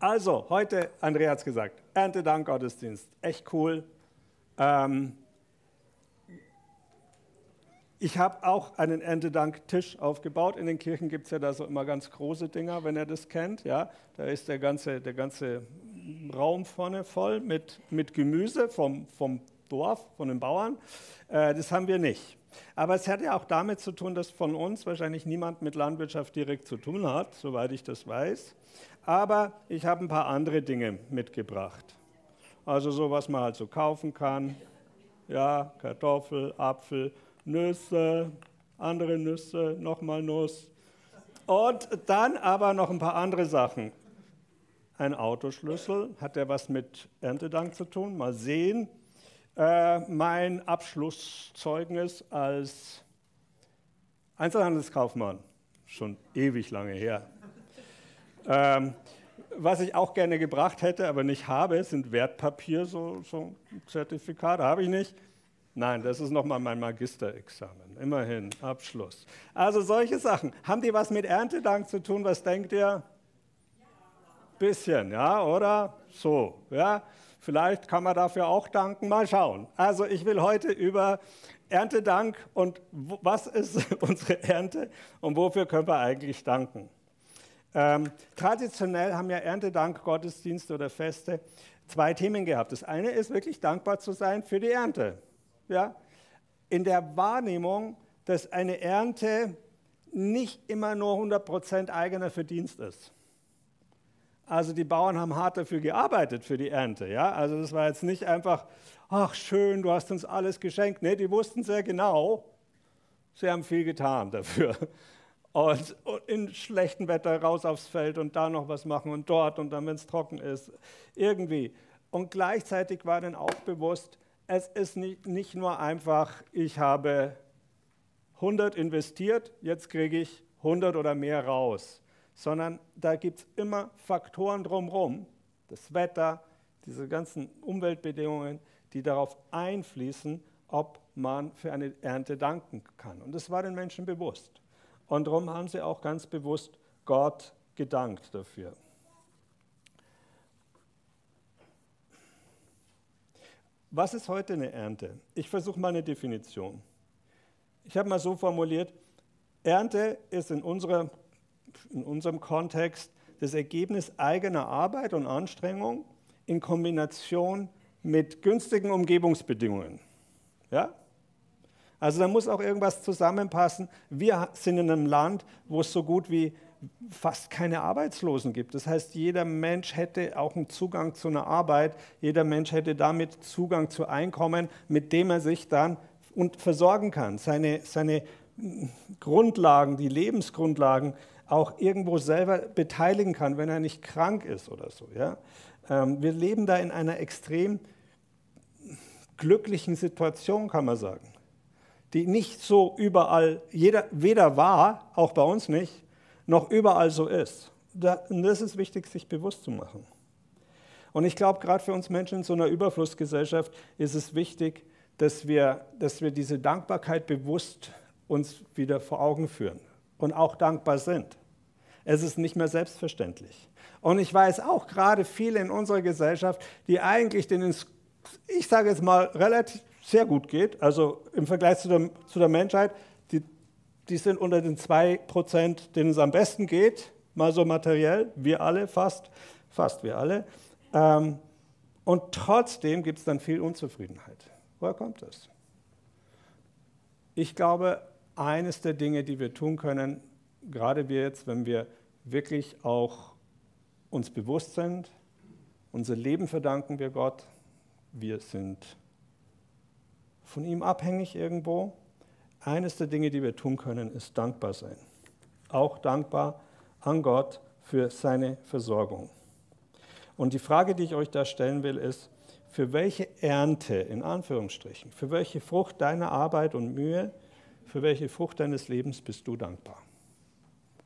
Also, heute, Andrea hat es gesagt, Erntedank-Gottesdienst. Echt cool. Ähm, ich habe auch einen Erntedank-Tisch aufgebaut. In den Kirchen gibt es ja da so immer ganz große Dinger, wenn ihr das kennt. Ja? Da ist der ganze, der ganze Raum vorne voll mit, mit Gemüse vom, vom Dorf, von den Bauern. Äh, das haben wir nicht. Aber es hat ja auch damit zu tun, dass von uns wahrscheinlich niemand mit Landwirtschaft direkt zu tun hat, soweit ich das weiß. Aber ich habe ein paar andere Dinge mitgebracht. Also so, was man halt so kaufen kann. Ja, Kartoffel, Apfel, Nüsse, andere Nüsse, nochmal Nuss. Und dann aber noch ein paar andere Sachen. Ein Autoschlüssel, hat der was mit Erntedank zu tun? Mal sehen. Äh, mein Abschlusszeugnis als Einzelhandelskaufmann, schon ewig lange her. Ähm, was ich auch gerne gebracht hätte, aber nicht habe, sind Wertpapier, so, so Zertifikate, habe ich nicht. Nein, das ist nochmal mein Magisterexamen. Immerhin, Abschluss. Also solche Sachen. Haben die was mit Erntedank zu tun? Was denkt ihr? Bisschen, ja, oder? So, ja. Vielleicht kann man dafür auch danken. Mal schauen. Also ich will heute über Erntedank und was ist unsere Ernte und wofür können wir eigentlich danken. Ähm, traditionell haben ja Erntedank, Gottesdienste oder Feste zwei Themen gehabt. Das eine ist wirklich dankbar zu sein für die Ernte. Ja? In der Wahrnehmung, dass eine Ernte nicht immer nur 100% eigener Verdienst ist. Also die Bauern haben hart dafür gearbeitet für die Ernte. Ja? Also das war jetzt nicht einfach, ach schön, du hast uns alles geschenkt. Nee, die wussten sehr genau, sie haben viel getan dafür. Und, in schlechtem Wetter raus aufs Feld und da noch was machen und dort und dann, wenn es trocken ist, irgendwie. Und gleichzeitig war dann auch bewusst, es ist nicht, nicht nur einfach, ich habe 100 investiert, jetzt kriege ich 100 oder mehr raus, sondern da gibt es immer Faktoren drumherum, das Wetter, diese ganzen Umweltbedingungen, die darauf einfließen, ob man für eine Ernte danken kann. Und das war den Menschen bewusst. Und darum haben sie auch ganz bewusst Gott gedankt dafür. Was ist heute eine Ernte? Ich versuche mal eine Definition. Ich habe mal so formuliert, Ernte ist in, unserer, in unserem Kontext das Ergebnis eigener Arbeit und Anstrengung in Kombination mit günstigen Umgebungsbedingungen. Ja? Also da muss auch irgendwas zusammenpassen. Wir sind in einem Land, wo es so gut wie fast keine Arbeitslosen gibt. Das heißt, jeder Mensch hätte auch einen Zugang zu einer Arbeit, jeder Mensch hätte damit Zugang zu Einkommen, mit dem er sich dann und versorgen kann, seine, seine Grundlagen, die Lebensgrundlagen auch irgendwo selber beteiligen kann, wenn er nicht krank ist oder so. Ja? Ähm, wir leben da in einer extrem glücklichen Situation, kann man sagen, die nicht so überall, jeder, weder war, auch bei uns nicht, noch überall so ist. Das ist wichtig, sich bewusst zu machen. Und ich glaube, gerade für uns Menschen in so einer Überflussgesellschaft ist es wichtig, dass wir, dass wir diese Dankbarkeit bewusst uns wieder vor Augen führen und auch dankbar sind. Es ist nicht mehr selbstverständlich. Und ich weiß auch gerade viele in unserer Gesellschaft, die eigentlich es, ich sage jetzt mal, relativ sehr gut geht, also im Vergleich zu der, zu der Menschheit, die sind unter den 2%, denen es am besten geht, mal so materiell, wir alle fast, fast wir alle. Ähm, und trotzdem gibt es dann viel Unzufriedenheit. Woher kommt das? Ich glaube, eines der Dinge, die wir tun können, gerade wir jetzt, wenn wir wirklich auch uns bewusst sind, unser Leben verdanken wir Gott, wir sind von ihm abhängig irgendwo, eines der Dinge, die wir tun können, ist dankbar sein. Auch dankbar an Gott für seine Versorgung. Und die Frage, die ich euch da stellen will, ist, für welche Ernte, in Anführungsstrichen, für welche Frucht deiner Arbeit und Mühe, für welche Frucht deines Lebens bist du dankbar?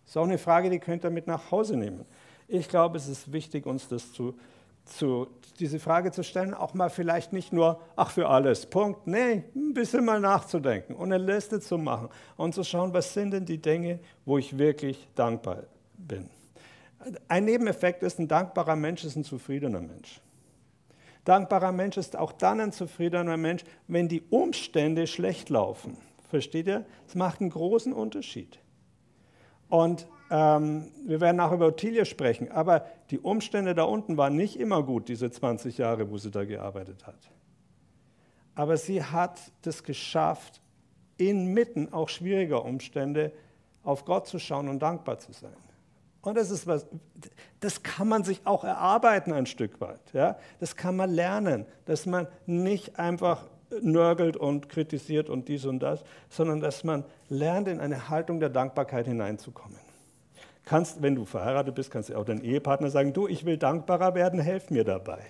Das ist auch eine Frage, die könnt ihr mit nach Hause nehmen. Ich glaube, es ist wichtig, uns das zu zu, diese Frage zu stellen, auch mal vielleicht nicht nur, ach für alles, Punkt, nee, ein bisschen mal nachzudenken und eine Liste zu machen und zu schauen, was sind denn die Dinge, wo ich wirklich dankbar bin. Ein Nebeneffekt ist, ein dankbarer Mensch ist ein zufriedener Mensch. Dankbarer Mensch ist auch dann ein zufriedener Mensch, wenn die Umstände schlecht laufen. Versteht ihr? Es macht einen großen Unterschied. Und ähm, wir werden auch über Ottilie sprechen, aber die Umstände da unten waren nicht immer gut, diese 20 Jahre, wo sie da gearbeitet hat. Aber sie hat das geschafft, inmitten auch schwieriger Umstände auf Gott zu schauen und dankbar zu sein. Und das ist was, das kann man sich auch erarbeiten ein Stück weit. Ja? Das kann man lernen, dass man nicht einfach nörgelt und kritisiert und dies und das, sondern dass man lernt, in eine Haltung der Dankbarkeit hineinzukommen. Kannst, wenn du verheiratet bist, kannst du auch deinem Ehepartner sagen, du, ich will dankbarer werden, helf mir dabei.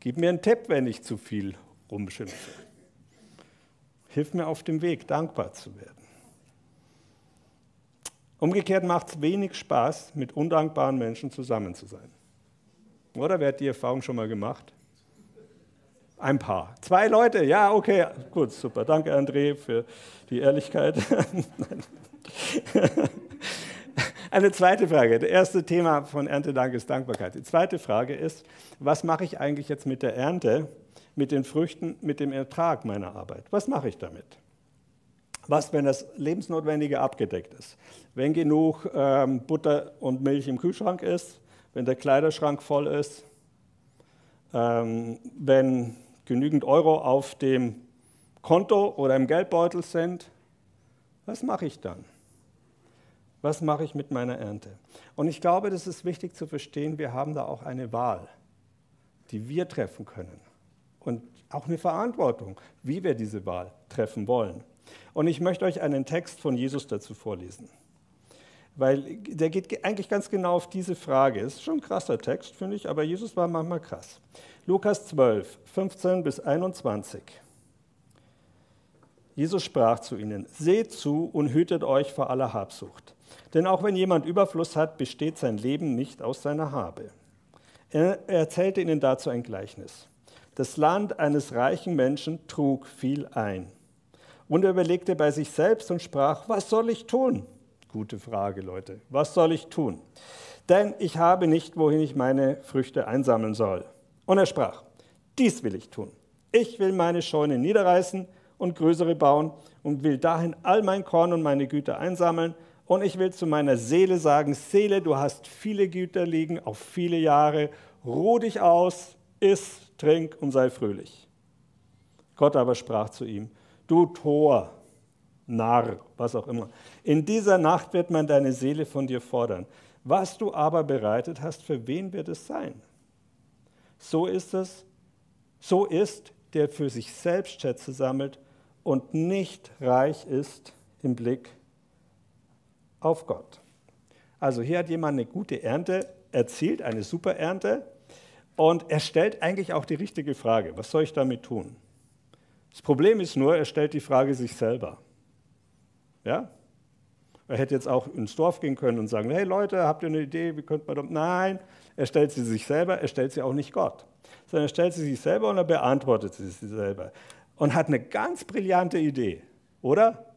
Gib mir einen Tipp, wenn ich zu viel rumschimpfe. Hilf mir auf dem Weg, dankbar zu werden. Umgekehrt macht es wenig Spaß, mit undankbaren Menschen zusammen zu sein. Oder wer hat die Erfahrung schon mal gemacht? Ein paar. Zwei Leute, ja, okay, gut, super. Danke, André, für die Ehrlichkeit. Eine zweite Frage. Das erste Thema von Erntedank ist Dankbarkeit. Die zweite Frage ist, was mache ich eigentlich jetzt mit der Ernte, mit den Früchten, mit dem Ertrag meiner Arbeit? Was mache ich damit? Was, wenn das Lebensnotwendige abgedeckt ist? Wenn genug ähm, Butter und Milch im Kühlschrank ist, wenn der Kleiderschrank voll ist, ähm, wenn genügend Euro auf dem Konto oder im Geldbeutel sind, was mache ich dann? Was mache ich mit meiner Ernte? Und ich glaube, das ist wichtig zu verstehen, wir haben da auch eine Wahl, die wir treffen können. Und auch eine Verantwortung, wie wir diese Wahl treffen wollen. Und ich möchte euch einen Text von Jesus dazu vorlesen. Weil der geht eigentlich ganz genau auf diese Frage. Ist schon ein krasser Text, finde ich, aber Jesus war manchmal krass. Lukas 12, 15 bis 21. Jesus sprach zu ihnen, seht zu und hütet euch vor aller Habsucht. Denn auch wenn jemand Überfluss hat, besteht sein Leben nicht aus seiner Habe. Er erzählte ihnen dazu ein Gleichnis. Das Land eines reichen Menschen trug viel ein. Und er überlegte bei sich selbst und sprach, was soll ich tun? Gute Frage, Leute. Was soll ich tun? Denn ich habe nicht, wohin ich meine Früchte einsammeln soll. Und er sprach, dies will ich tun. Ich will meine Scheune niederreißen und größere bauen und will dahin all mein Korn und meine Güter einsammeln. Und ich will zu meiner Seele sagen, Seele, du hast viele Güter liegen auf viele Jahre, ruh dich aus, iss, trink und sei fröhlich. Gott aber sprach zu ihm, du Tor, Narr, was auch immer. In dieser Nacht wird man deine Seele von dir fordern. Was du aber bereitet hast, für wen wird es sein? So ist es, so ist, der für sich selbst Schätze sammelt und nicht reich ist im Blick auf Gott. Also hier hat jemand eine gute Ernte erzielt, eine super Ernte, und er stellt eigentlich auch die richtige Frage, was soll ich damit tun? Das Problem ist nur, er stellt die Frage sich selber. Ja? Er hätte jetzt auch ins Dorf gehen können und sagen, hey Leute, habt ihr eine Idee, wie könnte man das? Nein, er stellt sie sich selber, er stellt sie auch nicht Gott, sondern er stellt sie sich selber und er beantwortet sie sich selber. Und hat eine ganz brillante Idee, oder?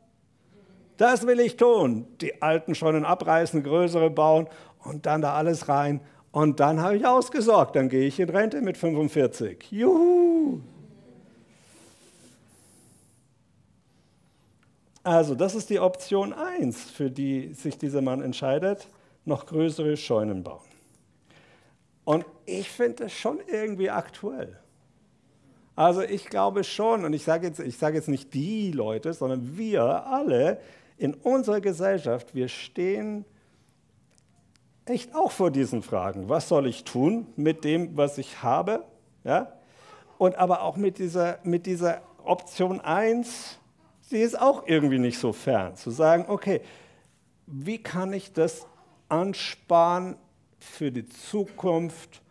Das will ich tun. Die alten Schonen abreißen, größere bauen und dann da alles rein. Und dann habe ich ausgesorgt, dann gehe ich in Rente mit 45. Juhu! Also, das ist die Option 1, für die sich dieser Mann entscheidet, noch größere Scheunen bauen. Und ich finde das schon irgendwie aktuell. Also ich glaube schon, und ich sage jetzt, sag jetzt nicht die Leute, sondern wir alle in unserer Gesellschaft, wir stehen echt auch vor diesen Fragen. Was soll ich tun mit dem, was ich habe? Ja? Und aber auch mit dieser, mit dieser Option 1, sie ist auch irgendwie nicht so fern, zu sagen, okay, wie kann ich das ansparen für die Zukunft?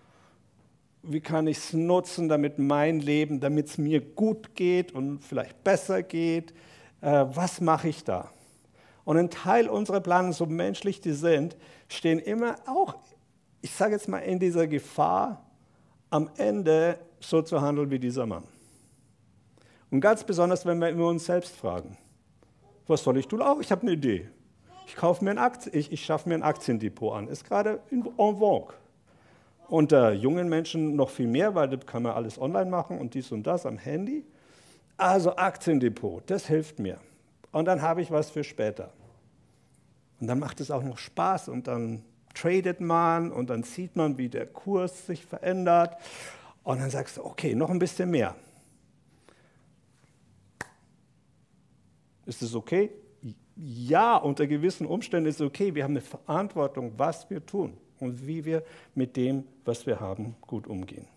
Wie kann ich es nutzen, damit mein Leben, damit es mir gut geht und vielleicht besser geht? Äh, was mache ich da? Und ein Teil unserer Planung, so menschlich die sind, stehen immer auch, ich sage jetzt mal, in dieser Gefahr, am Ende so zu handeln wie dieser Mann. Und ganz besonders, wenn wir uns selbst fragen, was soll ich tun? Auch, ich habe eine Idee. Ich, kaufe mir ein Aktien, ich, ich schaffe mir ein Aktiendepot an. Ist gerade en vogue. Unter jungen Menschen noch viel mehr, weil das kann man alles online machen und dies und das am Handy. Also Aktiendepot, das hilft mir. Und dann habe ich was für später. Und dann macht es auch noch Spaß und dann tradet man und dann sieht man, wie der Kurs sich verändert. Und dann sagst du, okay, noch ein bisschen mehr. Ist es okay? Ja, unter gewissen Umständen ist es okay. Wir haben eine Verantwortung, was wir tun und wie wir mit dem, was wir haben, gut umgehen.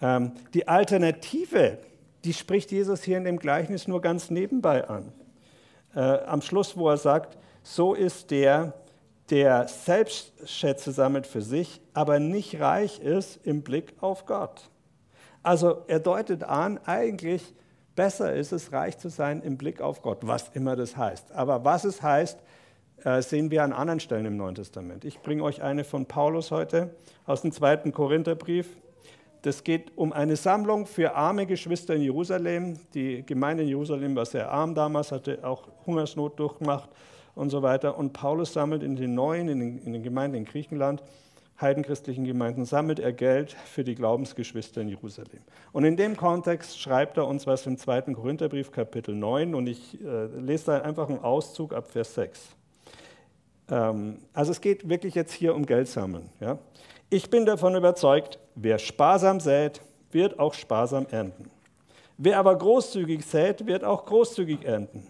Ähm, die Alternative, die spricht Jesus hier in dem Gleichnis nur ganz nebenbei an. Äh, am Schluss, wo er sagt, so ist der, der Selbstschätze sammelt für sich, aber nicht reich ist im Blick auf Gott. Also er deutet an, eigentlich besser ist es, reich zu sein im Blick auf Gott, was immer das heißt. Aber was es heißt, äh, sehen wir an anderen Stellen im Neuen Testament. Ich bringe euch eine von Paulus heute aus dem zweiten Korintherbrief. Das geht um eine Sammlung für arme Geschwister in Jerusalem. Die Gemeinde in Jerusalem war sehr arm damals, hatte auch Hungersnot durchgemacht und so weiter. Und Paulus sammelt in den neuen, in den, in den Gemeinden in Griechenland, heidenchristlichen Gemeinden, sammelt er Geld für die Glaubensgeschwister in Jerusalem. Und in dem Kontext schreibt er uns was im zweiten Korintherbrief, Kapitel 9. Und ich äh, lese da einfach einen Auszug ab Vers 6. Ähm, also es geht wirklich jetzt hier um Geld sammeln. Ja? Ich bin davon überzeugt, wer sparsam sät, wird auch sparsam ernten. Wer aber großzügig sät, wird auch großzügig ernten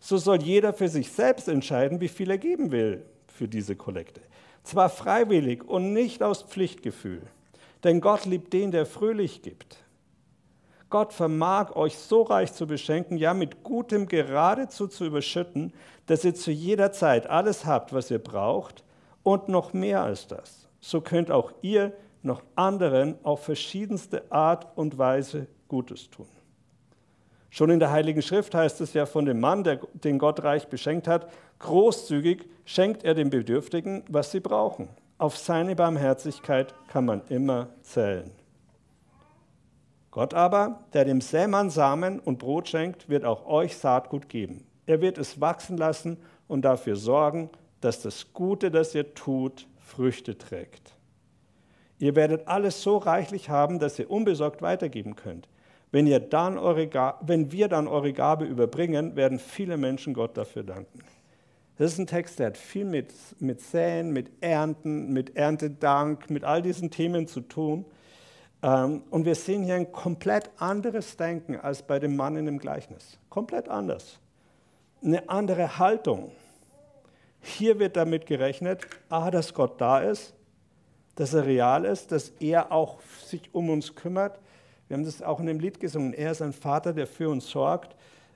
so soll jeder für sich selbst entscheiden, wie viel er geben will für diese Kollekte. Zwar freiwillig und nicht aus Pflichtgefühl, denn Gott liebt den, der fröhlich gibt. Gott vermag euch so reich zu beschenken, ja mit Gutem geradezu zu überschütten, dass ihr zu jeder Zeit alles habt, was ihr braucht und noch mehr als das. So könnt auch ihr noch anderen auf verschiedenste Art und Weise Gutes tun. Schon in der Heiligen Schrift heißt es ja von dem Mann, der, den Gott reich beschenkt hat, großzügig schenkt er den Bedürftigen, was sie brauchen. Auf seine Barmherzigkeit kann man immer zählen. Gott aber, der dem Sämann Samen und Brot schenkt, wird auch euch Saatgut geben. Er wird es wachsen lassen und dafür sorgen, dass das Gute, das ihr tut, Früchte trägt. Ihr werdet alles so reichlich haben, dass ihr unbesorgt weitergeben könnt. Wenn, ihr dann eure, wenn wir dann eure Gabe überbringen, werden viele Menschen Gott dafür danken. Das ist ein Text, der hat viel mit, mit Säen, mit Ernten, mit Erntedank, mit all diesen Themen zu tun. Ähm, und wir sehen hier ein komplett anderes Denken als bei dem Mann in dem Gleichnis. Komplett anders. Eine andere Haltung. Hier wird damit gerechnet, ah, dass Gott da ist, dass er real ist, dass er auch sich um uns kümmert, wir haben das auch in dem Lied gesungen. Er ist ein Vater, der für uns sorgt.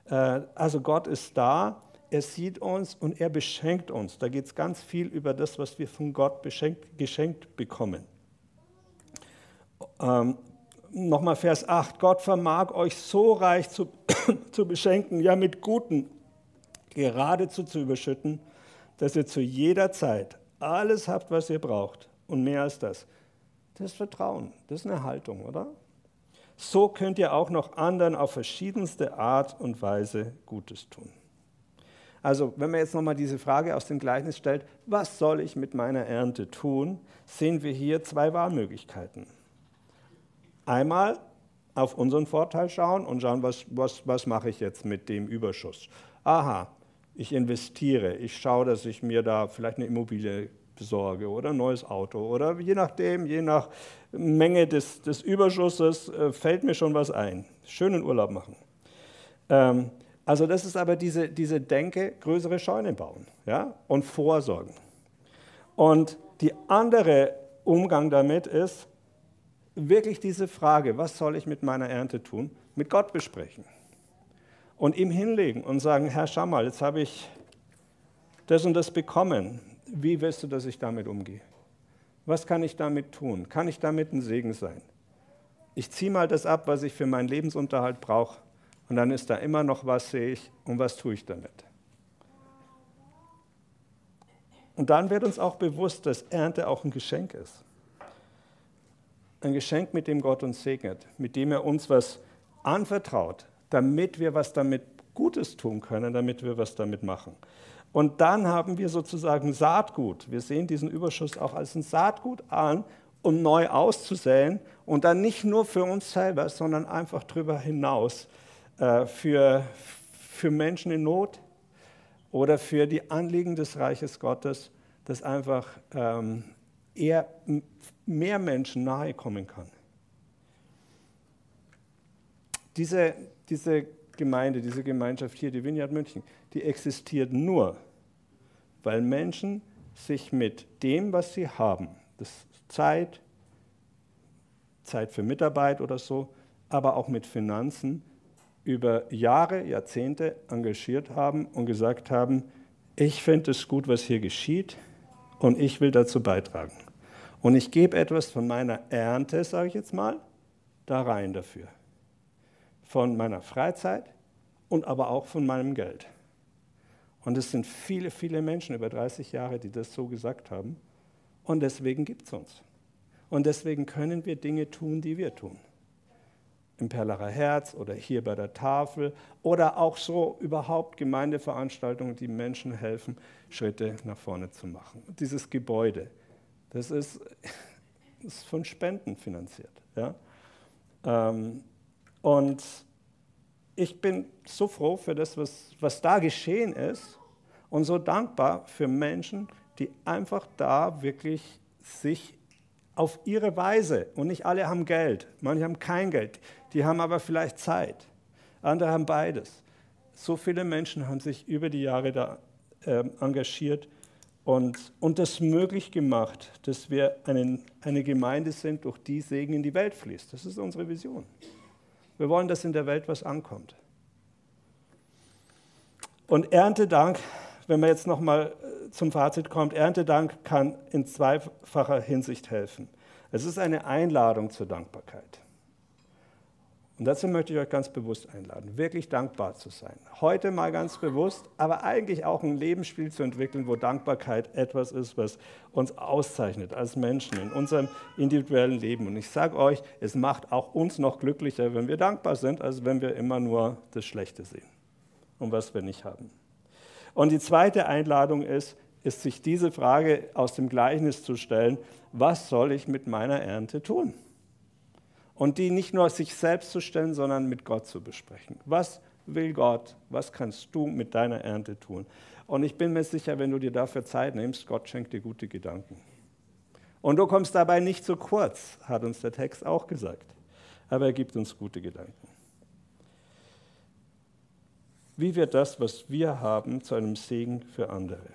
Äh, also Gott ist da, er sieht uns und er beschenkt uns. Da geht es ganz viel über das, was wir von Gott beschenkt, geschenkt bekommen. Ähm, Nochmal Vers 8. Gott vermag euch so reich zu, zu beschenken, ja mit Guten geradezu zu überschütten, dass ihr zu jeder Zeit alles habt, was ihr braucht und mehr als das. Das ist Vertrauen, das ist eine Haltung, oder? so könnt ihr auch noch anderen auf verschiedenste Art und Weise Gutes tun. Also, wenn man jetzt nochmal diese Frage aus dem Gleichnis stellt, was soll ich mit meiner Ernte tun, sehen wir hier zwei Wahlmöglichkeiten. Einmal auf unseren Vorteil schauen und schauen, was, was, was mache ich jetzt mit dem Überschuss. Aha, ich investiere, ich schaue, dass ich mir da vielleicht eine Immobilie besorge oder ein neues Auto oder je nachdem, je nach Menge des, des Überschusses äh, fällt mir schon was ein. Schönen Urlaub machen. Ähm, also das ist aber diese, diese Denke, größere Scheune bauen ja, und vorsorgen. Und die andere Umgang damit ist, wirklich diese Frage, was soll ich mit meiner Ernte tun, mit Gott besprechen. Und ihm hinlegen und sagen, Herr, schau mal, jetzt habe ich das und das bekommen wie willst du, dass ich damit umgehe? Was kann ich damit tun? Kann ich damit ein Segen sein? Ich ziehe mal das ab, was ich für meinen Lebensunterhalt brauche, und dann ist da immer noch was, sehe ich, und was tue ich damit? Und dann wird uns auch bewusst, dass Ernte auch ein Geschenk ist. Ein Geschenk, mit dem Gott uns segnet, mit dem er uns was anvertraut, damit wir was damit Gutes tun können, damit wir was damit machen. Und dann haben wir sozusagen Saatgut. Wir sehen diesen Überschuss auch als ein Saatgut an, um neu auszusäen und dann nicht nur für uns selber, sondern einfach darüber hinaus äh, für, für Menschen in Not oder für die Anliegen des Reiches Gottes, dass einfach ähm, eher mehr Menschen nahe kommen kann. Diese, diese Gemeinde, diese Gemeinschaft hier, die Vineyard München, die existiert nur, weil Menschen sich mit dem, was sie haben, das Zeit, Zeit für Mitarbeit oder so, aber auch mit Finanzen, über Jahre, Jahrzehnte engagiert haben und gesagt haben, ich finde es gut, was hier geschieht und ich will dazu beitragen. Und ich gebe etwas von meiner Ernte, sage ich jetzt mal, da rein dafür. Von meiner Freizeit und aber auch von meinem Geld. Und es sind viele, viele Menschen über 30 Jahre, die das so gesagt haben. Und deswegen gibt es uns. Und deswegen können wir Dinge tun, die wir tun im Perlacher Herz oder hier bei der Tafel oder auch so überhaupt Gemeindeveranstaltungen, die Menschen helfen, Schritte nach vorne zu machen. Dieses Gebäude, das ist, ist von Spenden finanziert. Ja? Ähm, und ich bin so froh für das, was, was da geschehen ist und so dankbar für Menschen, die einfach da wirklich sich auf ihre Weise. Und nicht alle haben Geld, manche haben kein Geld, die haben aber vielleicht Zeit. Andere haben beides. So viele Menschen haben sich über die Jahre da äh, engagiert und, und das möglich gemacht, dass wir einen, eine Gemeinde sind, durch die Segen in die Welt fließt. Das ist unsere Vision. Wir wollen, dass in der Welt was ankommt. Und Erntedank, wenn man jetzt nochmal zum Fazit kommt, Erntedank kann in zweifacher Hinsicht helfen. Es ist eine Einladung zur Dankbarkeit. Und dazu möchte ich euch ganz bewusst einladen, wirklich dankbar zu sein. Heute mal ganz bewusst, aber eigentlich auch ein Lebensspiel zu entwickeln, wo Dankbarkeit etwas ist, was uns auszeichnet als Menschen in unserem individuellen Leben. Und ich sage euch, es macht auch uns noch glücklicher, wenn wir dankbar sind, als wenn wir immer nur das Schlechte sehen und was wir nicht haben. Und die zweite Einladung ist, ist sich diese Frage aus dem Gleichnis zu stellen, was soll ich mit meiner Ernte tun? Und die nicht nur sich selbst zu stellen, sondern mit Gott zu besprechen. Was will Gott? Was kannst du mit deiner Ernte tun? Und ich bin mir sicher, wenn du dir dafür Zeit nimmst, Gott schenkt dir gute Gedanken. Und du kommst dabei nicht zu kurz, hat uns der Text auch gesagt. Aber er gibt uns gute Gedanken. Wie wird das, was wir haben, zu einem Segen für andere?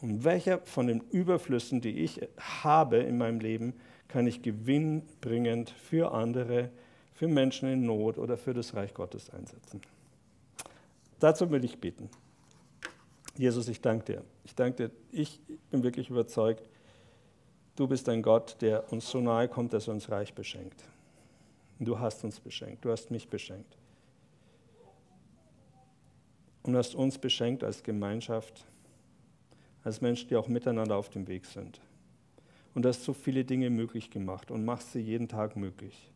Und welcher von den Überflüssen, die ich habe in meinem Leben, kann ich gewinnbringend für andere, für Menschen in Not oder für das Reich Gottes einsetzen? Dazu will ich beten. Jesus, ich danke dir. Ich danke dir, ich bin wirklich überzeugt, du bist ein Gott, der uns so nahe kommt, dass er uns reich beschenkt. Du hast uns beschenkt, du hast mich beschenkt. Und hast uns beschenkt als Gemeinschaft als Menschen, die auch miteinander auf dem Weg sind. Und hast so viele Dinge möglich gemacht und machst sie jeden Tag möglich.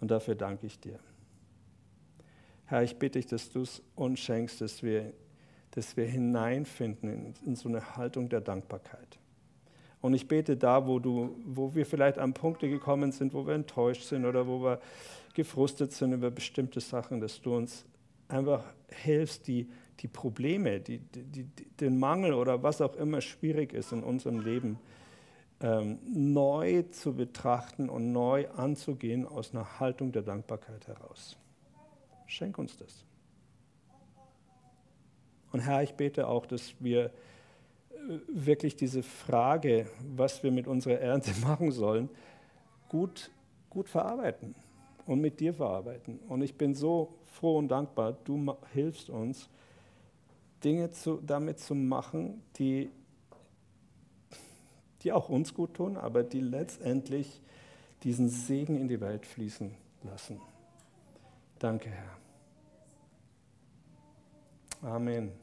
Und dafür danke ich dir. Herr, ich bitte dich, dass du es uns schenkst, dass wir, dass wir hineinfinden in, in so eine Haltung der Dankbarkeit. Und ich bete da, wo, du, wo wir vielleicht an Punkte gekommen sind, wo wir enttäuscht sind oder wo wir gefrustet sind über bestimmte Sachen, dass du uns einfach hilfst, die, die Probleme, die, die, den Mangel oder was auch immer schwierig ist in unserem Leben, ähm, neu zu betrachten und neu anzugehen aus einer Haltung der Dankbarkeit heraus. Schenk uns das. Und Herr, ich bete auch, dass wir äh, wirklich diese Frage, was wir mit unserer Ernte machen sollen, gut, gut verarbeiten und mit dir verarbeiten. Und ich bin so froh und dankbar, du hilfst uns, Dinge zu, damit zu machen, die, die auch uns gut tun, aber die letztendlich diesen Segen in die Welt fließen lassen. Danke, Herr. Amen.